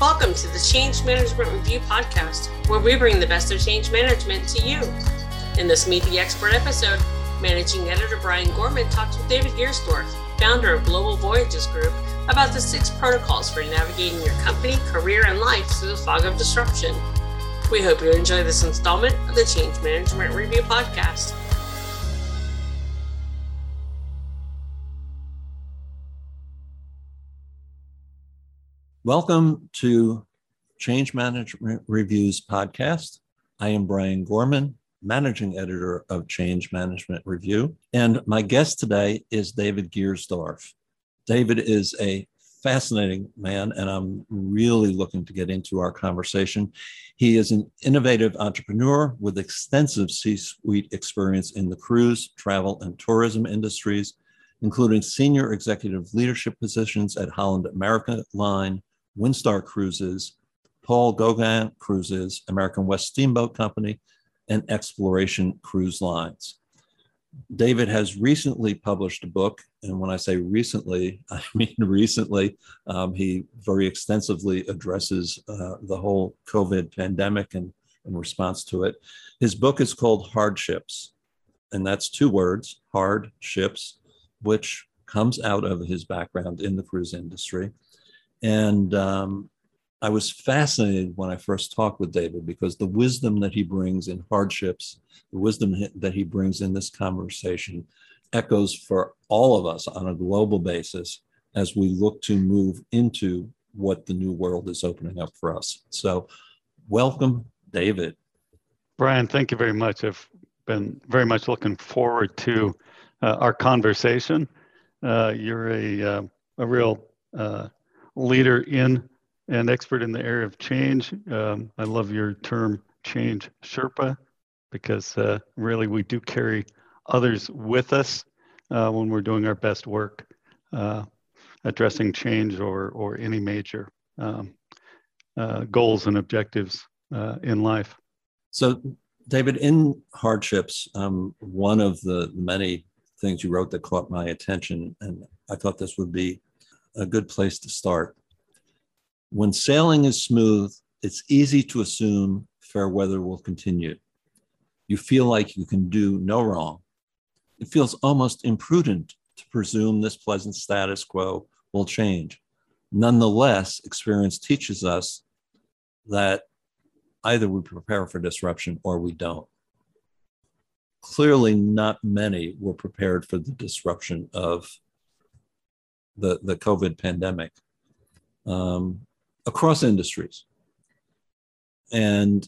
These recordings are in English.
Welcome to the Change Management Review podcast, where we bring the best of change management to you. In this Meet the Expert episode, managing editor Brian Gorman talks with David Giersdorf, founder of Global Voyages Group, about the six protocols for navigating your company, career, and life through the fog of disruption. We hope you enjoy this installment of the Change Management Review podcast. Welcome to Change Management Reviews podcast. I am Brian Gorman, managing editor of Change Management Review, and my guest today is David Giersdorf. David is a fascinating man, and I'm really looking to get into our conversation. He is an innovative entrepreneur with extensive C suite experience in the cruise, travel, and tourism industries, including senior executive leadership positions at Holland America Line, Windstar Cruises, Paul Gauguin Cruises, American West Steamboat Company, and Exploration Cruise Lines. David has recently published a book, and when I say recently, I mean recently. Um, he very extensively addresses uh, the whole COVID pandemic and in response to it. His book is called Hardships, and that's two words, hardships, which comes out of his background in the cruise industry. And um, I was fascinated when I first talked with David because the wisdom that he brings in hardships, the wisdom that he brings in this conversation echoes for all of us on a global basis as we look to move into what the new world is opening up for us. So, welcome, David. Brian, thank you very much. I've been very much looking forward to uh, our conversation. Uh, you're a, uh, a real uh, leader in and expert in the area of change. Um, I love your term change Sherpa because uh, really we do carry others with us uh, when we're doing our best work uh, addressing change or, or any major um, uh, goals and objectives uh, in life. So, David, in hardships, um, one of the many things you wrote that caught my attention, and I thought this would be a good place to start. When sailing is smooth, it's easy to assume fair weather will continue. You feel like you can do no wrong. It feels almost imprudent to presume this pleasant status quo will change. Nonetheless, experience teaches us that either we prepare for disruption or we don't. Clearly, not many were prepared for the disruption of the, the COVID pandemic. Um, across industries. And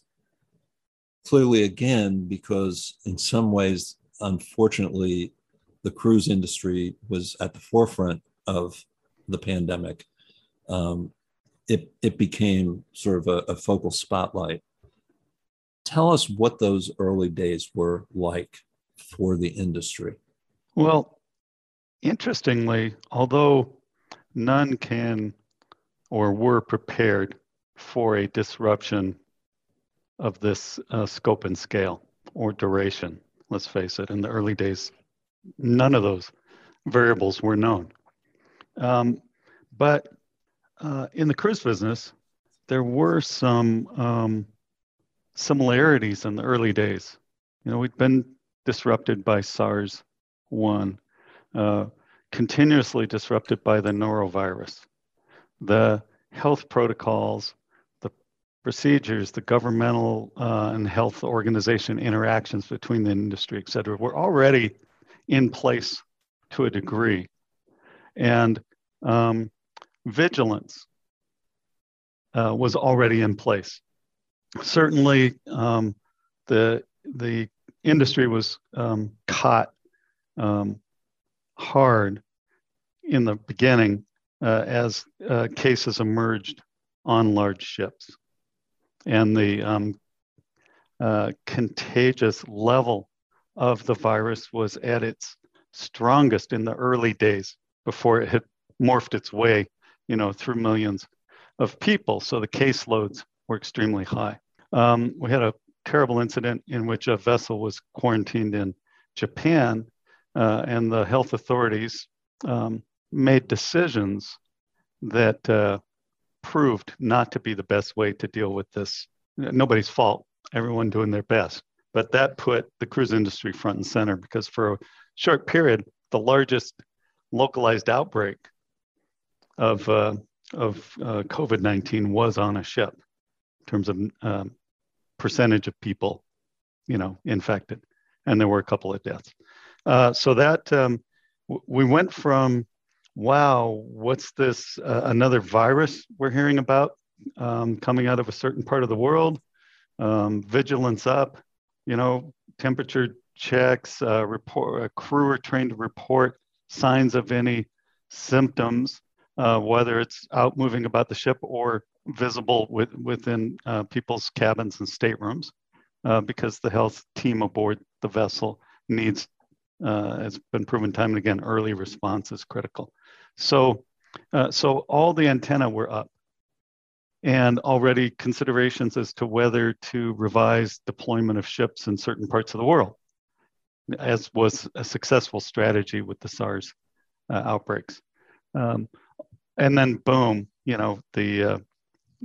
clearly, again, because in some ways, unfortunately, the cruise industry was at the forefront of the pandemic, um, it, it became sort of a, a focal spotlight. Tell us what those early days were like for the industry. Well, interestingly, although none can or were prepared for a disruption of this uh, scope and scale or duration. Let's face it, in the early days, none of those variables were known. Um, but uh, in the cruise business, there were some um, similarities in the early days. You know, we'd been disrupted by SARS 1, uh, continuously disrupted by the norovirus the health protocols, the procedures, the governmental uh, and health organization interactions between the industry, et cetera, were already in place to a degree. And um, vigilance uh, was already in place. Certainly, um, the, the industry was um, caught um, hard in the beginning uh, as uh, cases emerged on large ships. And the um, uh, contagious level of the virus was at its strongest in the early days before it had morphed its way, you know, through millions of people. So the caseloads were extremely high. Um, we had a terrible incident in which a vessel was quarantined in Japan, uh, and the health authorities um, made decisions that uh, proved not to be the best way to deal with this. Nobody's fault, everyone doing their best. But that put the cruise industry front and center because for a short period, the largest localized outbreak of, uh, of uh, COVID 19 was on a ship in terms of um, percentage of people, you know, infected. And there were a couple of deaths. Uh, so that um, w- we went from, wow, what's this, uh, another virus we're hearing about um, coming out of a certain part of the world? Um, vigilance up, you know, temperature checks, uh, report, crew are trained to report signs of any symptoms, uh, whether it's out moving about the ship or visible with, within uh, people's cabins and staterooms, uh, because the health team aboard the vessel needs, uh, it's been proven time and again, early response is critical. So, uh, so all the antenna were up and already considerations as to whether to revise deployment of ships in certain parts of the world, as was a successful strategy with the SARS uh, outbreaks. Um, and then boom, you know, the, uh,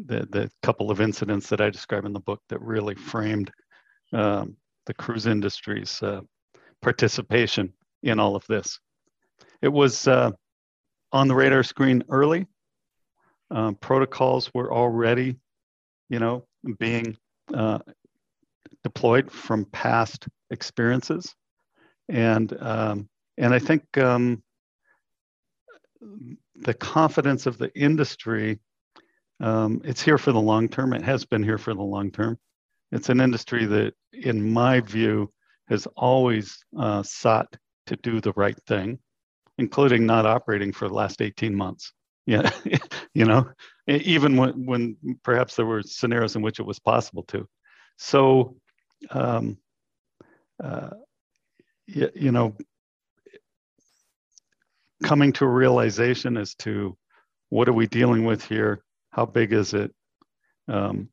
the, the couple of incidents that I describe in the book that really framed um, the cruise industry's uh, participation in all of this. It was uh, on the radar screen early, um, protocols were already, you know, being uh, deployed from past experiences, and um, and I think um, the confidence of the industry, um, it's here for the long term. It has been here for the long term. It's an industry that, in my view, has always uh, sought to do the right thing, including not operating for the last 18 months. Yeah, you know, even when, when perhaps there were scenarios in which it was possible to. So, um, uh, you, you know, coming to a realization as to what are we dealing with here? How big is it? Um,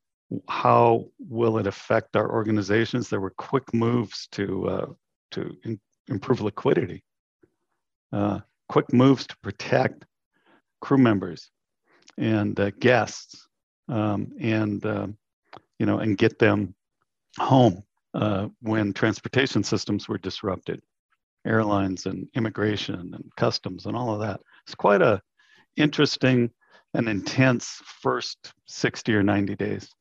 how will it affect our organizations? There were quick moves to uh, to in, improve liquidity, uh, quick moves to protect crew members and uh, guests um, and uh, you know and get them home uh, when transportation systems were disrupted. Airlines and immigration and customs and all of that. It's quite a interesting and intense first 60 or 90 days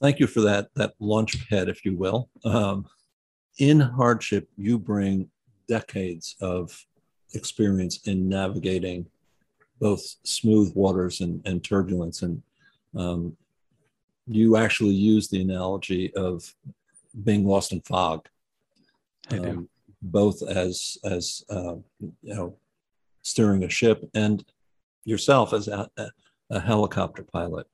thank you for that that launch pad if you will um, in hardship you bring decades of experience in navigating both smooth waters and, and turbulence. And um, you actually use the analogy of being lost in fog. I do. Um, both as as uh, you know steering a ship and yourself as a, a helicopter pilot.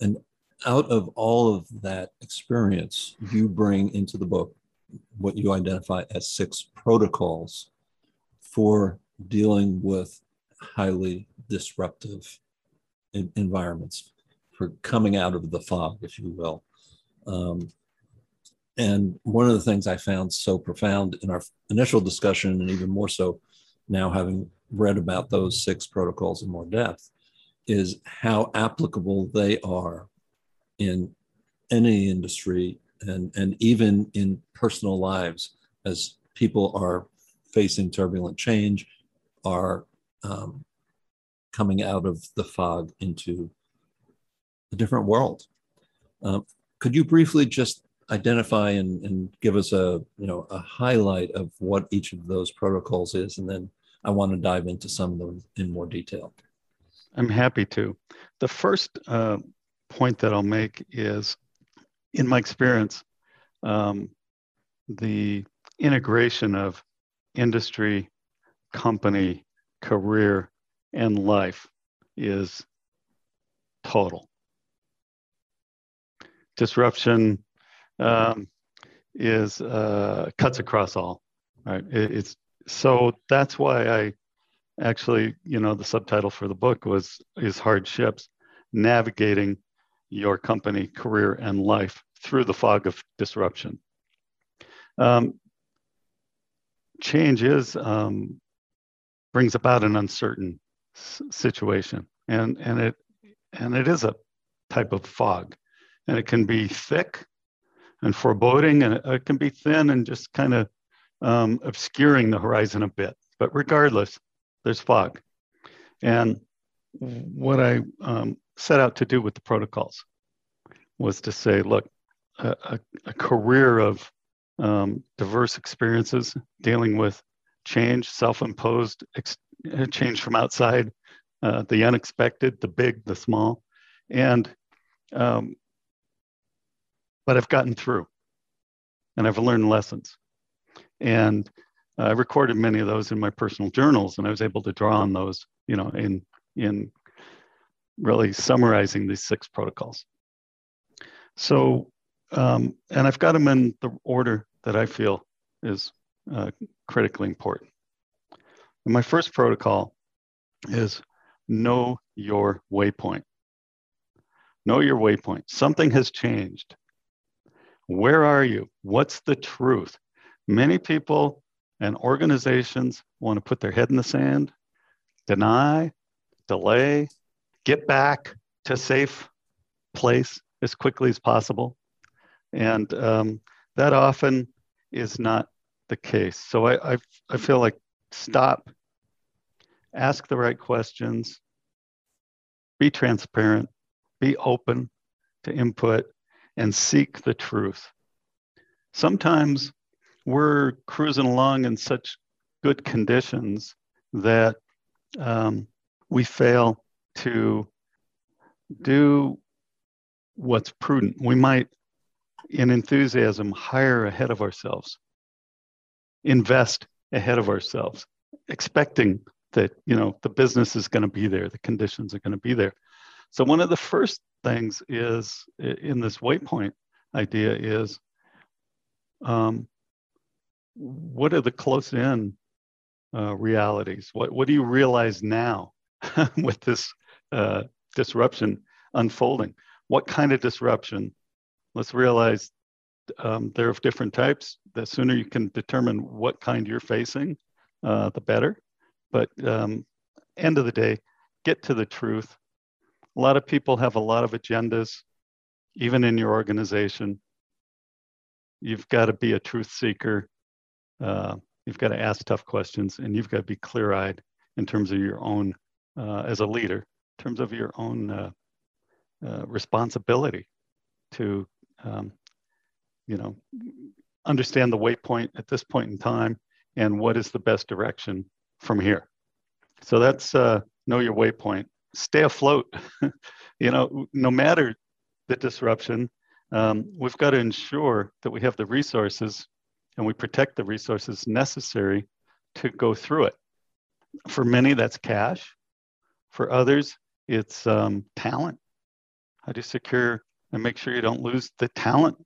And out of all of that experience, you bring into the book what you identify as six protocols for dealing with highly disruptive environments for coming out of the fog, if you will. Um, and one of the things I found so profound in our initial discussion, and even more so now having read about those six protocols in more depth, is how applicable they are in any industry and, and even in personal lives as people are facing turbulent change, are um, coming out of the fog into a different world. Um, could you briefly just identify and, and give us a you know a highlight of what each of those protocols is, and then I want to dive into some of them in more detail. I'm happy to. The first uh, point that I'll make is, in my experience, um, the integration of industry, company, career, and life is total. Disruption um, is uh, cuts across all, right? It, it's so that's why I actually, you know, the subtitle for the book was is hardships, navigating your company, career, and life through the fog of disruption. Um, change is um, brings about an uncertain situation, and and it and it is a type of fog. And it can be thick and foreboding, and it, can be thin and just kind of um, obscuring the horizon a bit. But regardless, there's fog. And what I um, set out to do with the protocols was to say, look, a, a, career of um, diverse experiences dealing with change, self imposed ex- change from outside, uh, the unexpected, the big, the small. And, um, but I've gotten through and I've learned lessons. And I recorded many of those in my personal journals, and I was able to draw on those, you know, in in really summarizing these six protocols. So, um, and I've got them in the order that I feel is uh, critically important. And my first protocol is know your waypoint. Know your waypoint. Something has changed. Where are you? What's the truth? Many people and organizations want to put their head in the sand, deny, delay, get back to safe place as quickly as possible. And um, that often is not the case. So I, I, I feel like stop, ask the right questions, be transparent, be open to input, and seek the truth. Sometimes we're cruising along in such good conditions that um, we fail to do what's prudent. We might, in enthusiasm, hire ahead of ourselves, invest ahead of ourselves, expecting that you know the business is going to be there, the conditions are going to be there. So one of the first things is in this waypoint idea is um, what are the close in uh, realities? What what do you realize now with this uh, disruption unfolding? What kind of disruption? Let's realize um, they're different types. The sooner you can determine what kind you're facing, uh, the better. But um, end of the day, get to the truth. A lot of people have a lot of agendas, even in your organization. You've got to be a truth seeker. Uh, you've got to ask tough questions, and you've got to be clear-eyed in terms of your own, uh, as a leader, terms of your own uh, uh responsibility to, um, you know, understand the waypoint at this point in time and what is the best direction from here. So that's uh, know your waypoint. Stay afloat. you know, no matter the disruption, um, we've got to ensure that we have the resources and we protect the resources necessary to go through it. For many, that's cash. For others, it's um, talent. How do you secure and make sure you don't lose the talent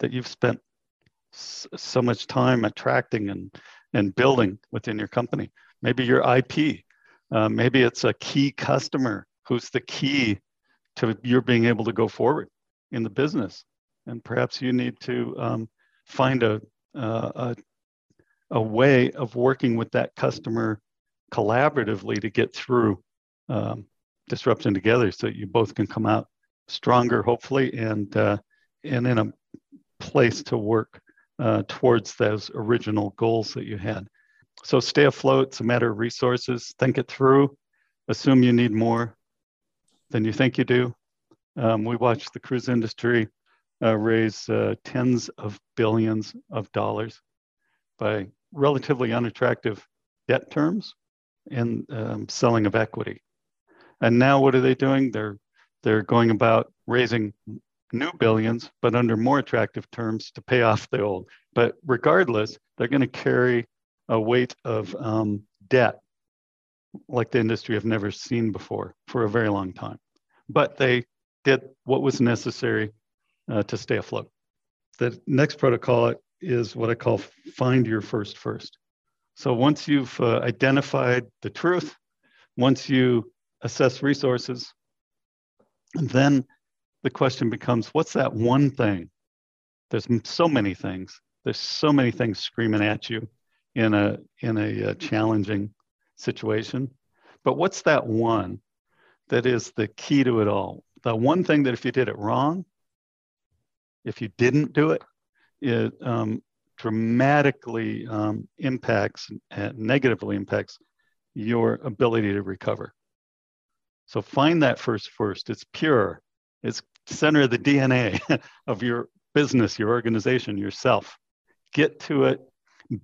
that you've spent so much time attracting and, and building within your company? Maybe your IP. Uh, maybe it's a key customer who's the key to your being able to go forward in the business. And perhaps you need to um, find a, uh, a, a, way of working with that customer collaboratively to get through um, disruption together so you both can come out stronger, hopefully, and, uh, and in a place to work uh, towards those original goals that you had. So stay afloat. It's a matter of resources. Think it through. Assume you need more than you think you do. Um, we watch the cruise industry uh, raise uh, tens of billions of dollars by relatively unattractive debt terms and um, selling of equity. And now what are they doing? They're they're going about raising new billions, but under more attractive terms to pay off the old. But regardless, they're going to carry a weight of um, debt like the industry have never seen before for a very long time. But they did what was necessary uh, to stay afloat. The next protocol is what I call find your first first. So once you've uh, identified the truth, once you assess resources, And then the question becomes what's that one thing? There's so many things. There's so many things screaming at you in a in a, uh, challenging situation. But what's that one that is the key to it all. The one thing that if you did it wrong, if you didn't do it, it um, dramatically um, impacts and negatively impacts your ability to recover. So find that first first. It's pure. It's center of the DNA of your business, your organization, yourself. Get to it.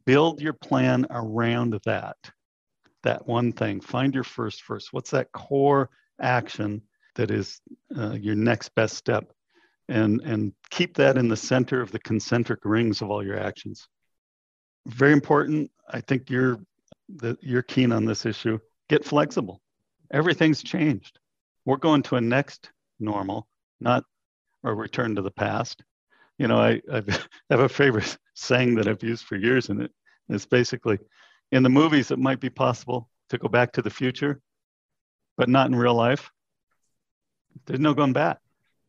Build your plan around that. That one thing. Find your first first. What's that core action that is uh, your next best step? And, and keep that in the center of the concentric rings of all your actions. Very important. I think you're, the, you're keen on this issue. Get flexible. Everything's changed. We're going to a next normal, not a return to the past. You know, I, I have a favorite saying that I've used for years, and it, it's basically in the movies, it might be possible to go back to the future, but not in real life. There's no going back.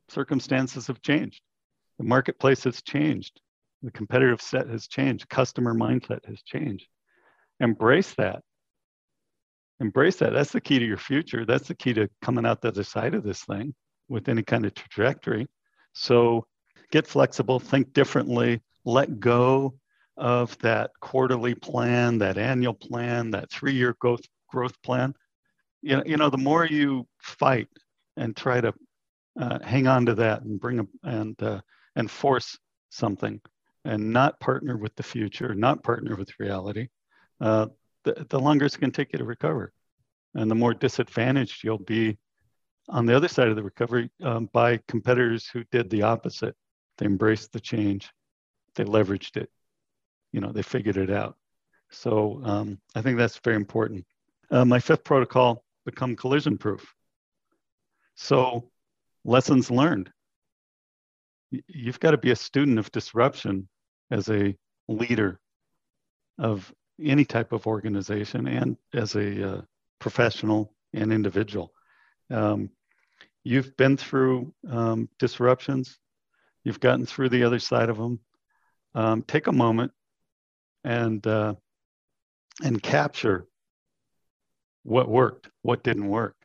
Circumstances have changed. The marketplace has changed. The competitive set has changed. Customer mindset has changed. Embrace that. Embrace that. That's the key to your future. That's the key to coming out the other side of this thing with any kind of trajectory. So get flexible, think differently, let go of that quarterly plan, that annual plan, that three-year growth growth plan. You know, you know, the more you fight and try to uh, hang on to that and bring a, and uh, and force something, and not partner with the future, not partner with reality, uh, the, the longer it's going to take you to recover, and the more disadvantaged you'll be on the other side of the recovery um, by competitors who did the opposite. They embraced the change, they leveraged it, you know, they figured it out. So um, I think that's very important. Uh, my fifth protocol, become collision proof. So lessons learned. You've got to be a student of disruption as a leader of any type of organization and as a uh, professional and individual. Um, you've been through um, disruptions, you've gotten through the other side of them. Um, take a moment and uh, and capture what worked, what didn't work.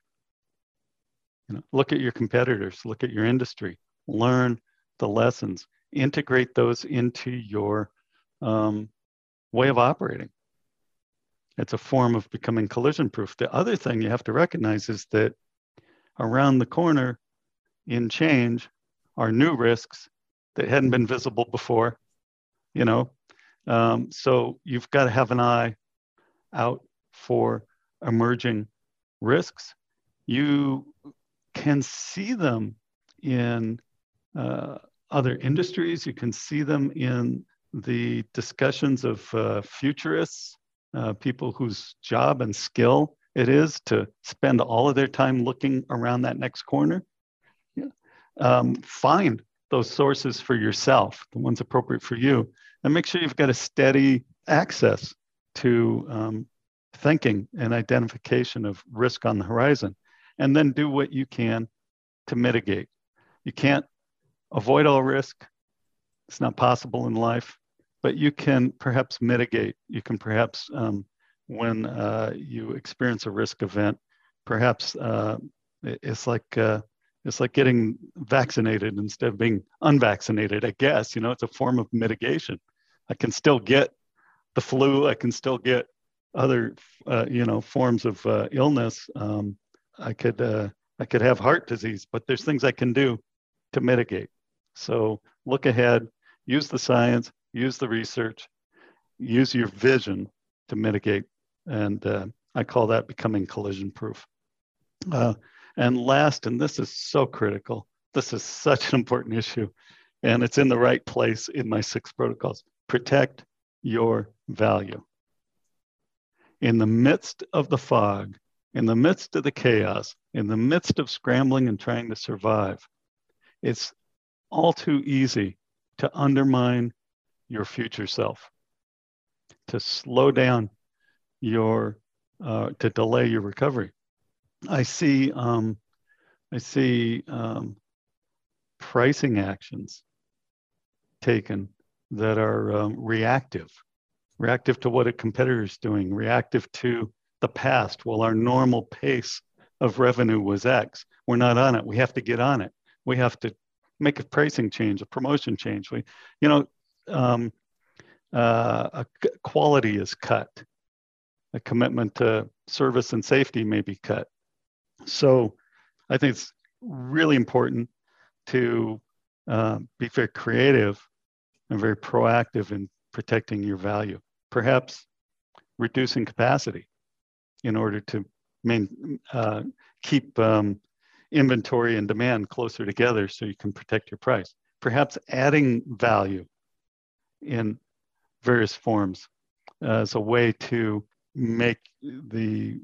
You know, look at your competitors, look at your industry, learn the lessons, integrate those into your um, way of operating. It's a form of becoming collision proof. The other thing you have to recognize is that around the corner in change are new risks that hadn't been visible before, you know. Um, so you've got to have an eye out for emerging risks. You can see them in uh, other industries. You can see them in the discussions of uh, futurists uh, people whose job and skill it is to spend all of their time looking around that next corner. Yeah. Um, find those sources for yourself, the ones appropriate for you, and make sure you've got a steady access to um, thinking and identification of risk on the horizon, and then do what you can to mitigate. You can't avoid all risk. It's not possible in life but you can perhaps mitigate. You can perhaps, um, when uh, you experience a risk event, perhaps uh, it's like uh, it's like getting vaccinated instead of being unvaccinated. I guess you know it's a form of mitigation. I can still get the flu. I can still get other uh, you know forms of uh, illness. Um, I could uh, I could have heart disease, but there's things I can do to mitigate. So look ahead, use the science, use the research, use your vision to mitigate. And uh, I call that becoming collision proof. Uh, and last, and this is so critical, this is such an important issue, and it's in the right place in my six protocols protect your value. In the midst of the fog, in the midst of the chaos, in the midst of scrambling and trying to survive, it's all too easy to undermine your future self, to slow down your, uh, to delay your recovery. I see, um, I see um, pricing actions taken that are um, reactive, reactive to what a competitor is doing, reactive to the past, while our normal pace of revenue was X. We're not on it. We have to get on it. We have to make a pricing change, a promotion change. We, you know, um, uh, a quality is cut. A commitment to service and safety may be cut. So, I think it's really important to uh, be very creative and very proactive in protecting your value. Perhaps reducing capacity in order to main, uh, keep um, inventory and demand closer together so you can protect your price. Perhaps adding value in various forms as a way to make the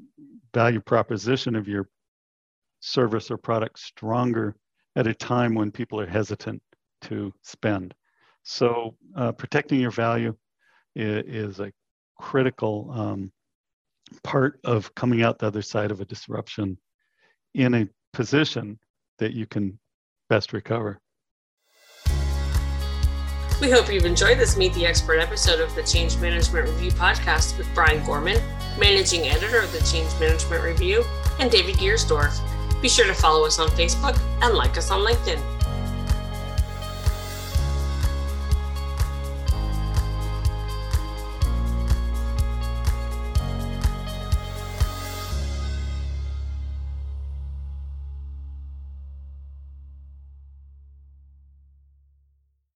value proposition of your service or product stronger at a time when people are hesitant to spend. So, uh, protecting your value is, is a critical um, part of coming out the other side of a disruption in a position that you can best recover. We hope you've enjoyed this Meet the Expert episode of the Change Management Review podcast with Brian Gorman, managing editor of the Change Management Review, and David Giersdorf. Be sure to follow us on Facebook and like us on LinkedIn.